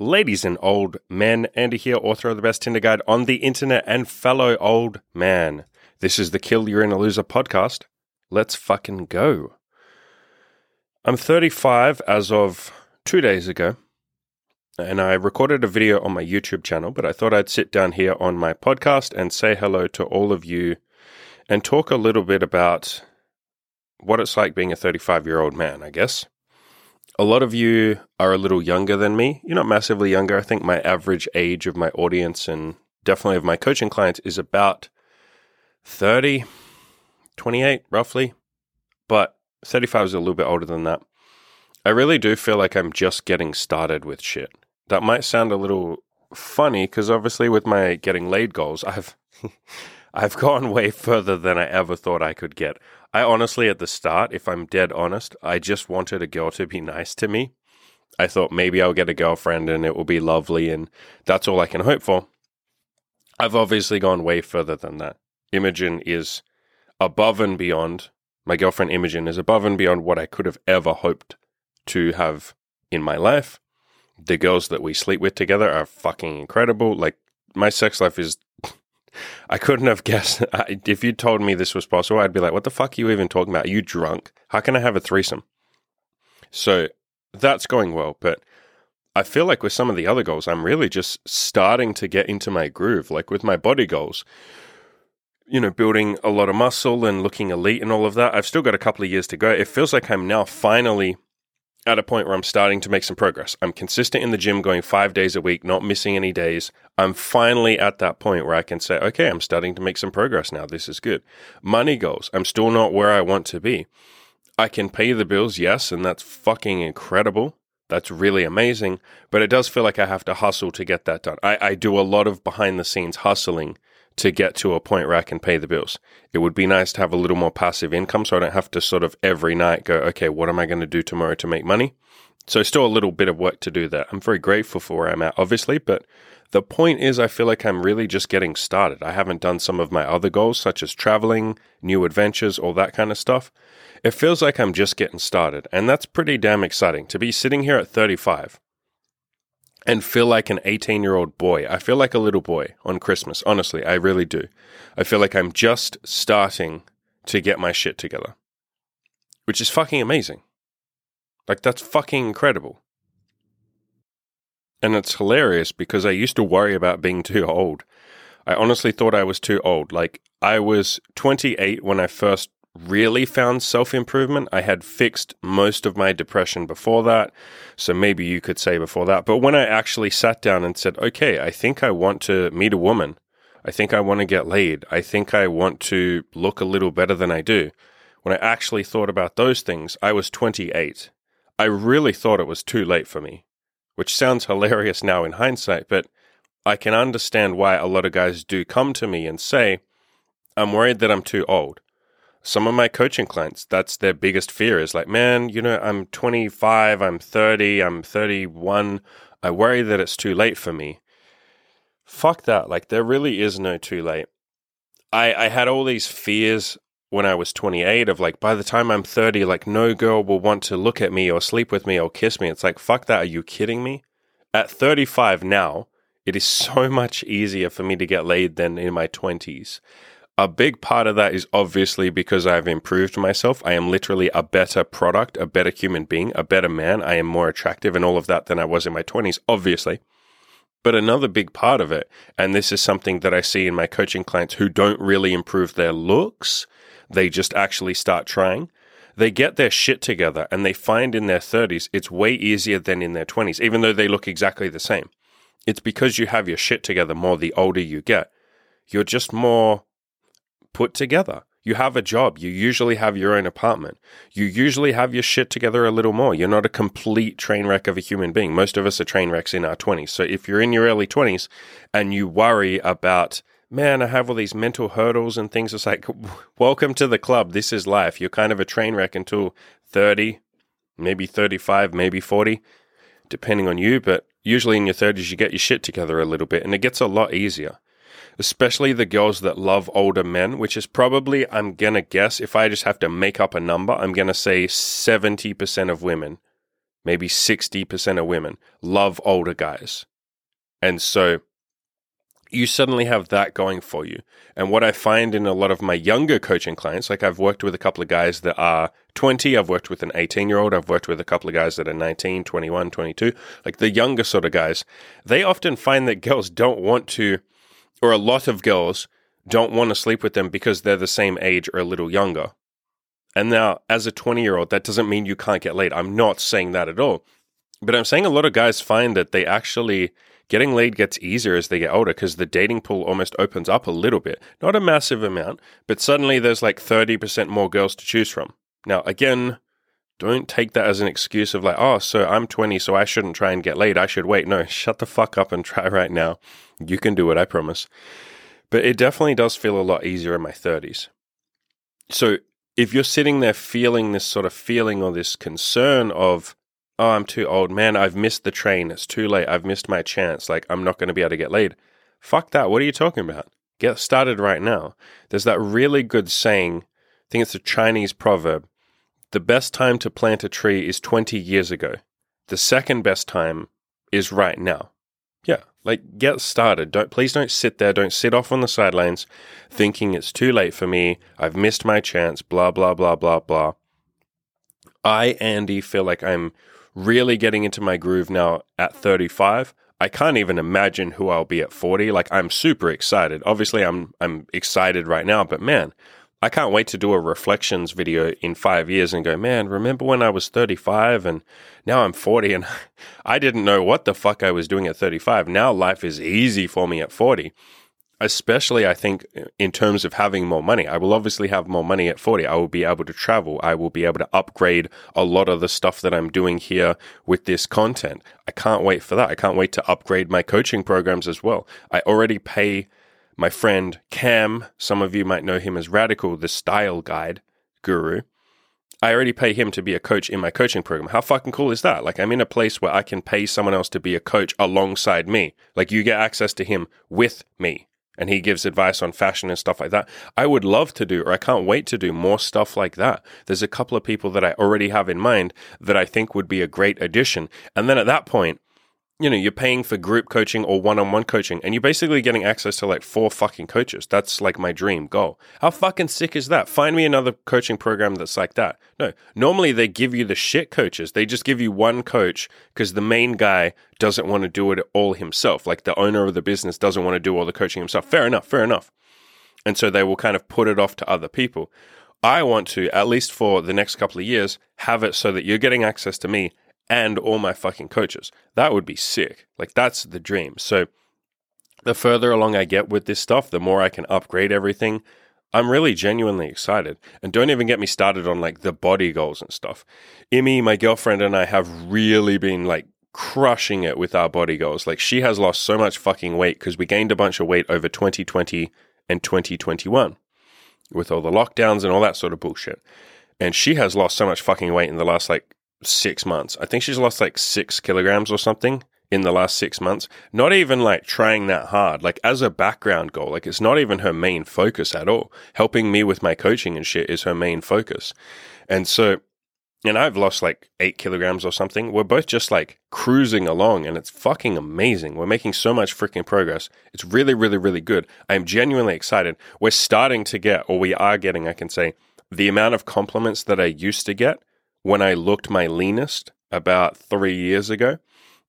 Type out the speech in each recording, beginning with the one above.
Ladies and old men, Andy here, author of the best Tinder guide on the internet and fellow old man. This is the Kill Your Inner Loser podcast. Let's fucking go. I'm 35 as of two days ago, and I recorded a video on my YouTube channel, but I thought I'd sit down here on my podcast and say hello to all of you and talk a little bit about what it's like being a 35 year old man, I guess a lot of you are a little younger than me. You're not massively younger. I think my average age of my audience and definitely of my coaching clients is about 30, 28, roughly. But 35 is a little bit older than that. I really do feel like I'm just getting started with shit. That might sound a little funny because obviously with my getting laid goals, I've I've gone way further than I ever thought I could get. I honestly, at the start, if I'm dead honest, I just wanted a girl to be nice to me. I thought maybe I'll get a girlfriend and it will be lovely, and that's all I can hope for. I've obviously gone way further than that. Imogen is above and beyond, my girlfriend Imogen is above and beyond what I could have ever hoped to have in my life. The girls that we sleep with together are fucking incredible. Like, my sex life is I couldn't have guessed. if you told me this was possible, I'd be like, what the fuck are you even talking about? Are you drunk? How can I have a threesome? So that's going well. But I feel like with some of the other goals, I'm really just starting to get into my groove. Like with my body goals, you know, building a lot of muscle and looking elite and all of that. I've still got a couple of years to go. It feels like I'm now finally at a point where I'm starting to make some progress. I'm consistent in the gym, going five days a week, not missing any days. I'm finally at that point where I can say, okay, I'm starting to make some progress now. This is good. Money goals. I'm still not where I want to be. I can pay the bills, yes, and that's fucking incredible. That's really amazing. But it does feel like I have to hustle to get that done. I, I do a lot of behind the scenes hustling to get to a point where I can pay the bills. It would be nice to have a little more passive income so I don't have to sort of every night go, okay, what am I going to do tomorrow to make money? So, still a little bit of work to do there. I'm very grateful for where I'm at, obviously, but the point is, I feel like I'm really just getting started. I haven't done some of my other goals, such as traveling, new adventures, all that kind of stuff. It feels like I'm just getting started, and that's pretty damn exciting to be sitting here at 35 and feel like an 18 year old boy. I feel like a little boy on Christmas. Honestly, I really do. I feel like I'm just starting to get my shit together, which is fucking amazing. Like, that's fucking incredible. And it's hilarious because I used to worry about being too old. I honestly thought I was too old. Like, I was 28 when I first really found self improvement. I had fixed most of my depression before that. So maybe you could say before that. But when I actually sat down and said, okay, I think I want to meet a woman. I think I want to get laid. I think I want to look a little better than I do. When I actually thought about those things, I was 28. I really thought it was too late for me, which sounds hilarious now in hindsight, but I can understand why a lot of guys do come to me and say, I'm worried that I'm too old some of my coaching clients, that's their biggest fear is like, man, you know, I'm 25, I'm 30, I'm 31. I worry that it's too late for me. Fuck that. Like, there really is no too late. I, I had all these fears when I was 28 of like, by the time I'm 30, like, no girl will want to look at me or sleep with me or kiss me. It's like, fuck that. Are you kidding me? At 35 now, it is so much easier for me to get laid than in my 20s. A big part of that is obviously because I've improved myself. I am literally a better product, a better human being, a better man. I am more attractive and all of that than I was in my 20s, obviously. But another big part of it, and this is something that I see in my coaching clients who don't really improve their looks, they just actually start trying. They get their shit together and they find in their 30s it's way easier than in their 20s, even though they look exactly the same. It's because you have your shit together more the older you get. You're just more put together. You have a job. You usually have your own apartment. You usually have your shit together a little more. You're not a complete train wreck of a human being. Most of us are train wrecks in our 20s. So if you're in your early 20s and you worry about, man, I have all these mental hurdles and things, it's like, welcome to the club. This is life. You're kind of a train wreck until 30, maybe 35, maybe 40, depending on you. But usually in your 30s, you get your shit together a little bit and it gets a lot easier especially the girls that love older men, which is probably, I'm going to guess, if I just have to make up a number, I'm going to say 70% of women, maybe 60% of women love older guys. And so you suddenly have that going for you. And what I find in a lot of my younger coaching clients, like I've worked with a couple of guys that are 20, I've worked with an 18 year old, I've worked with a couple of guys that are 19, 21, 22, like the younger sort of guys, they often find that girls don't want to, or a lot of girls don't want to sleep with them because they're the same age or a little younger. And now, as a 20 year old, that doesn't mean you can't get laid. I'm not saying that at all. But I'm saying a lot of guys find that they actually getting laid gets easier as they get older because the dating pool almost opens up a little bit. Not a massive amount, but suddenly there's like 30% more girls to choose from. Now, again, don't take that as an excuse of like, oh, so I'm 20, so I shouldn't try and get laid. I should wait. No, shut the fuck up and try right now. You can do it, I promise. But it definitely does feel a lot easier in my 30s. So if you're sitting there feeling this sort of feeling or this concern of, oh, I'm too old, man, I've missed the train, it's too late, I've missed my chance, like I'm not going to be able to get laid. Fuck that. What are you talking about? Get started right now. There's that really good saying, I think it's a Chinese proverb. The best time to plant a tree is 20 years ago. The second best time is right now. Yeah, like get started. Don't please don't sit there, don't sit off on the sidelines thinking it's too late for me. I've missed my chance, blah blah blah blah blah. I Andy feel like I'm really getting into my groove now at 35. I can't even imagine who I'll be at 40. Like I'm super excited. Obviously I'm I'm excited right now, but man, I can't wait to do a reflections video in 5 years and go, "Man, remember when I was 35 and now I'm 40 and I didn't know what the fuck I was doing at 35. Now life is easy for me at 40." especially I think in terms of having more money. I will obviously have more money at 40. I will be able to travel. I will be able to upgrade a lot of the stuff that I'm doing here with this content. I can't wait for that. I can't wait to upgrade my coaching programs as well. I already pay my friend Cam, some of you might know him as Radical, the style guide guru. I already pay him to be a coach in my coaching program. How fucking cool is that? Like, I'm in a place where I can pay someone else to be a coach alongside me. Like, you get access to him with me and he gives advice on fashion and stuff like that. I would love to do, or I can't wait to do more stuff like that. There's a couple of people that I already have in mind that I think would be a great addition. And then at that point, you know, you're paying for group coaching or one on one coaching, and you're basically getting access to like four fucking coaches. That's like my dream goal. How fucking sick is that? Find me another coaching program that's like that. No, normally they give you the shit coaches. They just give you one coach because the main guy doesn't want to do it all himself. Like the owner of the business doesn't want to do all the coaching himself. Fair enough, fair enough. And so they will kind of put it off to other people. I want to, at least for the next couple of years, have it so that you're getting access to me and all my fucking coaches. That would be sick. Like that's the dream. So the further along I get with this stuff, the more I can upgrade everything. I'm really genuinely excited. And don't even get me started on like the body goals and stuff. Imi, my girlfriend, and I have really been like crushing it with our body goals. Like she has lost so much fucking weight because we gained a bunch of weight over 2020 and 2021 with all the lockdowns and all that sort of bullshit. And she has lost so much fucking weight in the last like six months. I think she's lost like six kilograms or something in the last six months. Not even like trying that hard, like as a background goal. Like it's not even her main focus at all. Helping me with my coaching and shit is her main focus. And so, and I've lost like eight kilograms or something. We're both just like cruising along and it's fucking amazing. We're making so much freaking progress. It's really, really, really good. I am genuinely excited. We're starting to get, or we are getting, I can say, the amount of compliments that I used to get when I looked my leanest about three years ago,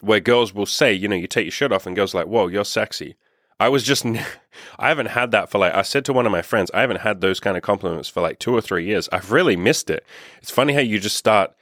where girls will say, you know, you take your shirt off and girls like, whoa, you're sexy. I was just, I haven't had that for like, I said to one of my friends, I haven't had those kind of compliments for like two or three years. I've really missed it. It's funny how you just start,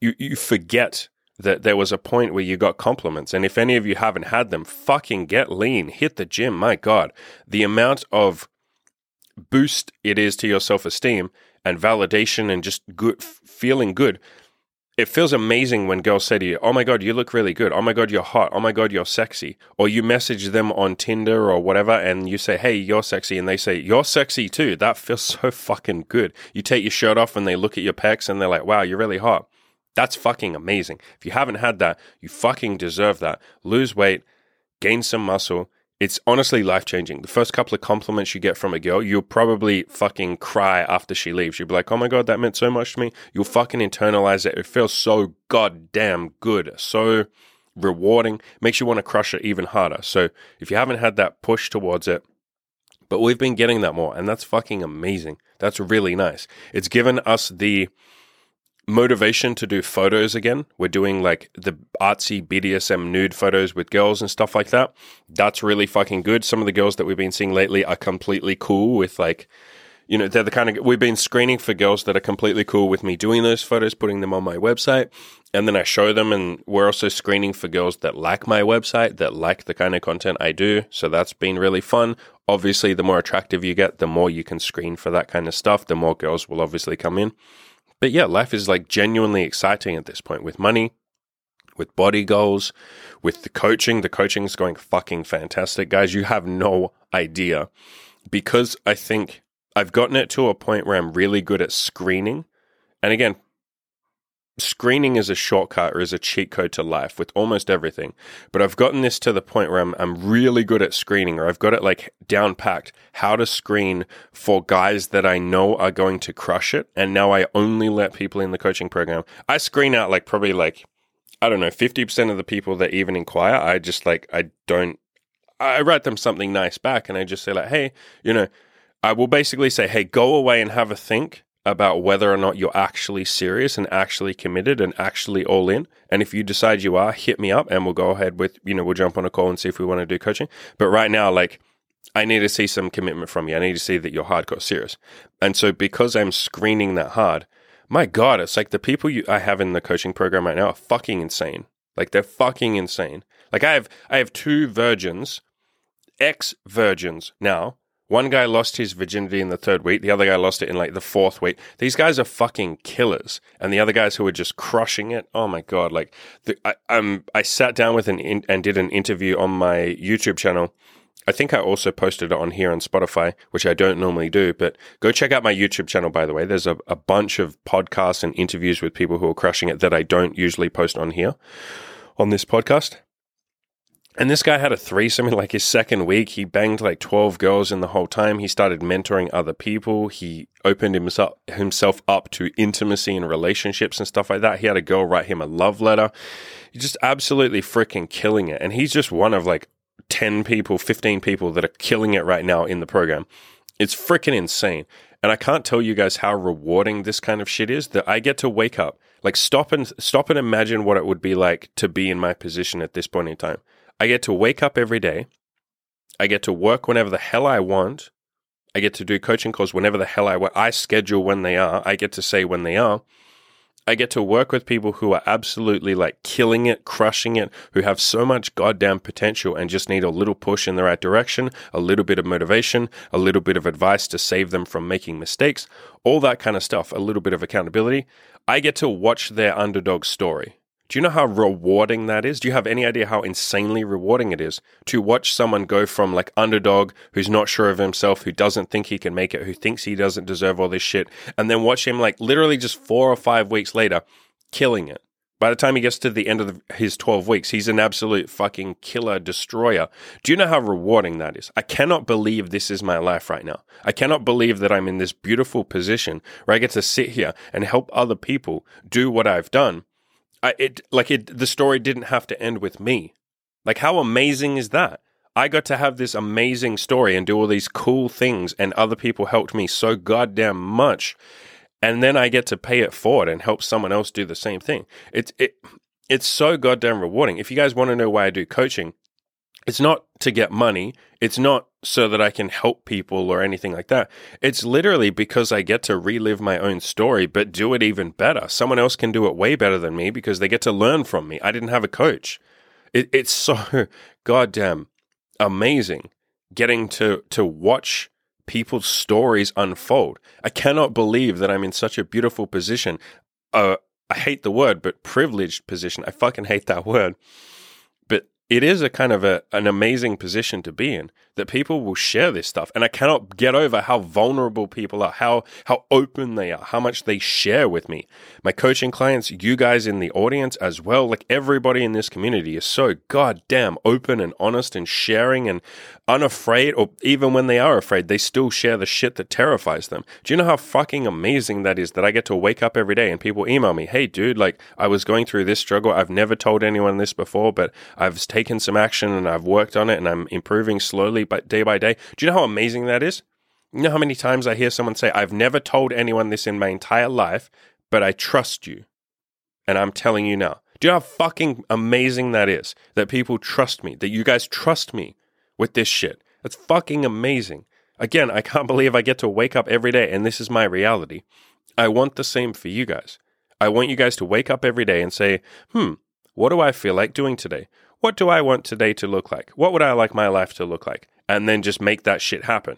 you, you forget that there was a point where you got compliments. And if any of you haven't had them, fucking get lean, hit the gym. My God, the amount of boost it is to your self esteem and validation and just good feeling good. It feels amazing when girls say to you, "Oh my god, you look really good. Oh my god, you're hot. Oh my god, you're sexy." Or you message them on Tinder or whatever and you say, "Hey, you're sexy." And they say, "You're sexy too." That feels so fucking good. You take your shirt off and they look at your pecs and they're like, "Wow, you're really hot." That's fucking amazing. If you haven't had that, you fucking deserve that. Lose weight, gain some muscle, It's honestly life changing. The first couple of compliments you get from a girl, you'll probably fucking cry after she leaves. You'll be like, oh my God, that meant so much to me. You'll fucking internalize it. It feels so goddamn good. So rewarding. Makes you want to crush it even harder. So if you haven't had that push towards it, but we've been getting that more, and that's fucking amazing. That's really nice. It's given us the motivation to do photos again. We're doing like the artsy BDSM nude photos with girls and stuff like that. That's really fucking good. Some of the girls that we've been seeing lately are completely cool with like, you know, they're the kind of, we've been screening for girls that are completely cool with me doing those photos, putting them on my website. And then I show them, and we're also screening for girls that like my website, that like the kind of content I do. So that's been really fun. Obviously, the more attractive you get, the more you can screen for that kind of stuff, the more girls will obviously come in. But yeah, life is like genuinely exciting at this point with money, with body goals, with the coaching. The coaching is going fucking fantastic, guys. You have no idea because I think I've gotten it to a point where I'm really good at screening. And again, screening is a shortcut or is a cheat code to life with almost everything. But I've gotten this to the point where I'm I'm really good at screening or I've got it like down packed how to screen for guys that I know are going to crush it. And now I only let people in the coaching program. I screen out like probably like I don't know, 50% of the people that even inquire, I just like I don't I write them something nice back and I just say like, "Hey, you know, I will basically say, "Hey, go away and have a think about whether or not you're actually serious and actually committed and actually all in. And if you decide you are, hit me up and we'll go ahead with, you know, we'll jump on a call and see if we want to do coaching. But right now, like, I need to see some commitment from you. I need to see that you're hardcore serious. And so because I'm screening that hard, my God, it's like the people you, I have in the coaching program right now are fucking insane. Like they're fucking insane. Like I have, I have two virgins, ex virgins now one guy lost his virginity in the third week. The other guy lost it in like the fourth week. These guys are fucking killers. And the other guys who are just crushing it. Oh my God. Like, the, I, I sat down with an in, and did an interview on my YouTube channel. I think I also posted it on here on Spotify, which I don't normally do, but go check out my YouTube channel, by the way. There's a, a bunch of podcasts and interviews with people who are crushing it that I don't usually post on here on this podcast. And this guy had a threesome in like his second week. He banged like 12 girls in the whole time. He started mentoring other people. He opened himself, himself up to intimacy and relationships and stuff like that. He had a girl write him a love letter. He's just absolutely freaking killing it. And he's just one of like 10 people, 15 people that are killing it right now in the program. It's freaking insane. And I can't tell you guys how rewarding this kind of shit is that I get to wake up, like stop and stop and imagine what it would be like to be in my position at this point in time. I get to wake up every day. I get to work whenever the hell I want. I get to do coaching calls whenever the hell I want. I schedule when they are. I get to say when they are. I get to work with people who are absolutely like killing it, crushing it, who have so much goddamn potential and just need a little push in the right direction, a little bit of motivation, a little bit of advice to save them from making mistakes, all that kind of stuff, a little bit of accountability. I get to watch their underdog story. Do you know how rewarding that is? Do you have any idea how insanely rewarding it is to watch someone go from like underdog who's not sure of himself, who doesn't think he can make it, who thinks he doesn't deserve all this shit, and then watch him like literally just four or five weeks later killing it? By the time he gets to the end of the, his 12 weeks, he's an absolute fucking killer destroyer. Do you know how rewarding that is? I cannot believe this is my life right now. I cannot believe that I'm in this beautiful position where I get to sit here and help other people do what I've done I, it like it the story didn't have to end with me. Like how amazing is that? I got to have this amazing story and do all these cool things and other people helped me so goddamn much. And then I get to pay it forward and help someone else do the same thing. It's it it's so goddamn rewarding. If you guys want to know why I do coaching, it's not to get money. It's not so that I can help people or anything like that. It's literally because I get to relive my own story, but do it even better. Someone else can do it way better than me because they get to learn from me. I didn't have a coach. It, it's so goddamn amazing getting to, to watch people's stories unfold. I cannot believe that I'm in such a beautiful position. Uh, I hate the word, but privileged position. I fucking hate that word it is a kind of a, an amazing position to be in that people will share this stuff. And I cannot get over how vulnerable people are, how, how open they are, how much they share with me. My coaching clients, you guys in the audience as well, like everybody in this community is so goddamn open and honest and sharing and unafraid, or even when they are afraid, they still share the shit that terrifies them. Do you know how fucking amazing that is that I get to wake up every day and people email me, hey, dude, like I was going through this struggle. I've never told anyone this before, but I've taken some action and I've worked on it and I'm improving slowly, but day by day. Do you know how amazing that is? You know how many times I hear someone say, I've never told anyone this in my entire life, but I trust you. And I'm telling you now. Do you know how fucking amazing that is? That people trust me, that you guys trust me with this shit. That's fucking amazing. Again, I can't believe I get to wake up every day and this is my reality. I want the same for you guys. I want you guys to wake up every day and say, hmm, what do I feel like doing today? What do I want today to look like? What would I like my life to look like? And then just make that shit happen.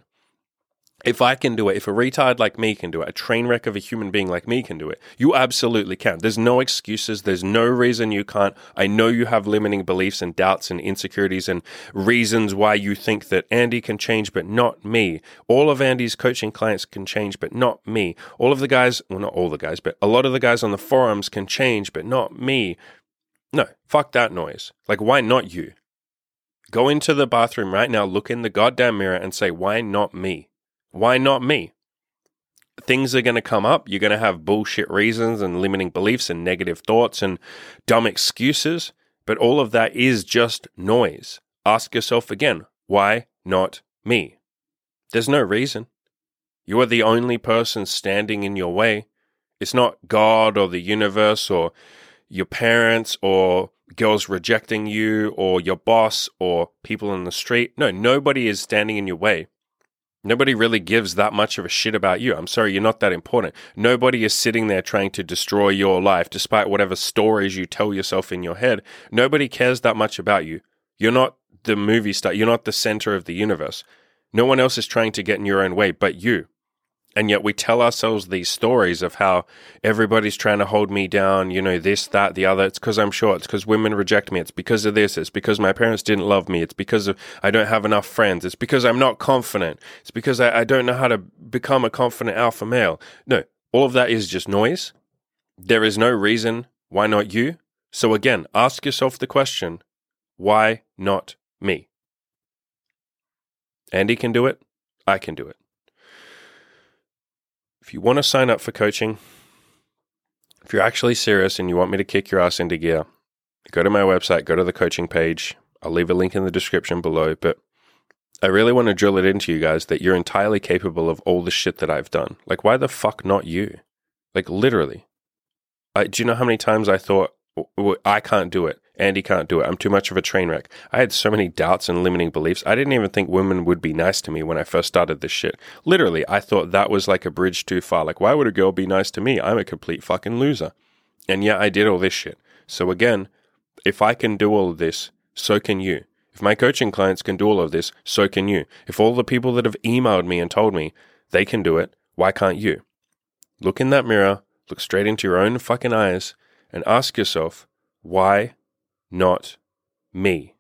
If I can do it, if a retard like me can do it, a train wreck of a human being like me can do it, you absolutely can. There's no excuses. There's no reason you can't. I know you have limiting beliefs and doubts and insecurities and reasons why you think that Andy can change, but not me. All of Andy's coaching clients can change, but not me. All of the guys, well, not all the guys, but a lot of the guys on the forums can change, but not me. No, fuck that noise. Like, why not you? Go into the bathroom right now, look in the goddamn mirror, and say, why not me? Why not me? Things are going to come up. You're going to have bullshit reasons and limiting beliefs and negative thoughts and dumb excuses. But all of that is just noise. Ask yourself again, why not me? There's no reason. You are the only person standing in your way. It's not God or the universe or your parents or girls rejecting you or your boss or people in the street. No, nobody is standing in your way. Nobody really gives that much of a shit about you. I'm sorry, you're not that important. Nobody is sitting there trying to destroy your life despite whatever stories you tell yourself in your head. Nobody cares that much about you. You're not the movie star. You're not the center of the universe. No one else is trying to get in your own way but you. And yet we tell ourselves these stories of how everybody's trying to hold me down, you know, this, that, the other. It's because I'm short. It's because women reject me. It's because of this. It's because my parents didn't love me. It's because of I don't have enough friends. It's because I'm not confident. It's because I, I don't know how to become a confident alpha male. No, all of that is just noise. There is no reason why not you. So again, ask yourself the question, why not me? Andy can do it. I can do it. If you want to sign up for coaching, if you're actually serious and you want me to kick your ass into gear, go to my website, go to the coaching page. I'll leave a link in the description below. But I really want to drill it into you guys that you're entirely capable of all the shit that I've done. Like, why the fuck not you? Like, literally. I, do you know how many times I thought, I can't do it. Andy can't do it. I'm too much of a train wreck. I had so many doubts and limiting beliefs. I didn't even think women would be nice to me when I first started this shit. Literally, I thought that was like a bridge too far. Like, why would a girl be nice to me? I'm a complete fucking loser. And yet I did all this shit. So again, if I can do all of this, so can you. If my coaching clients can do all of this, so can you. If all the people that have emailed me and told me they can do it, why can't you? Look in that mirror, look straight into your own fucking eyes, and ask yourself, why not me.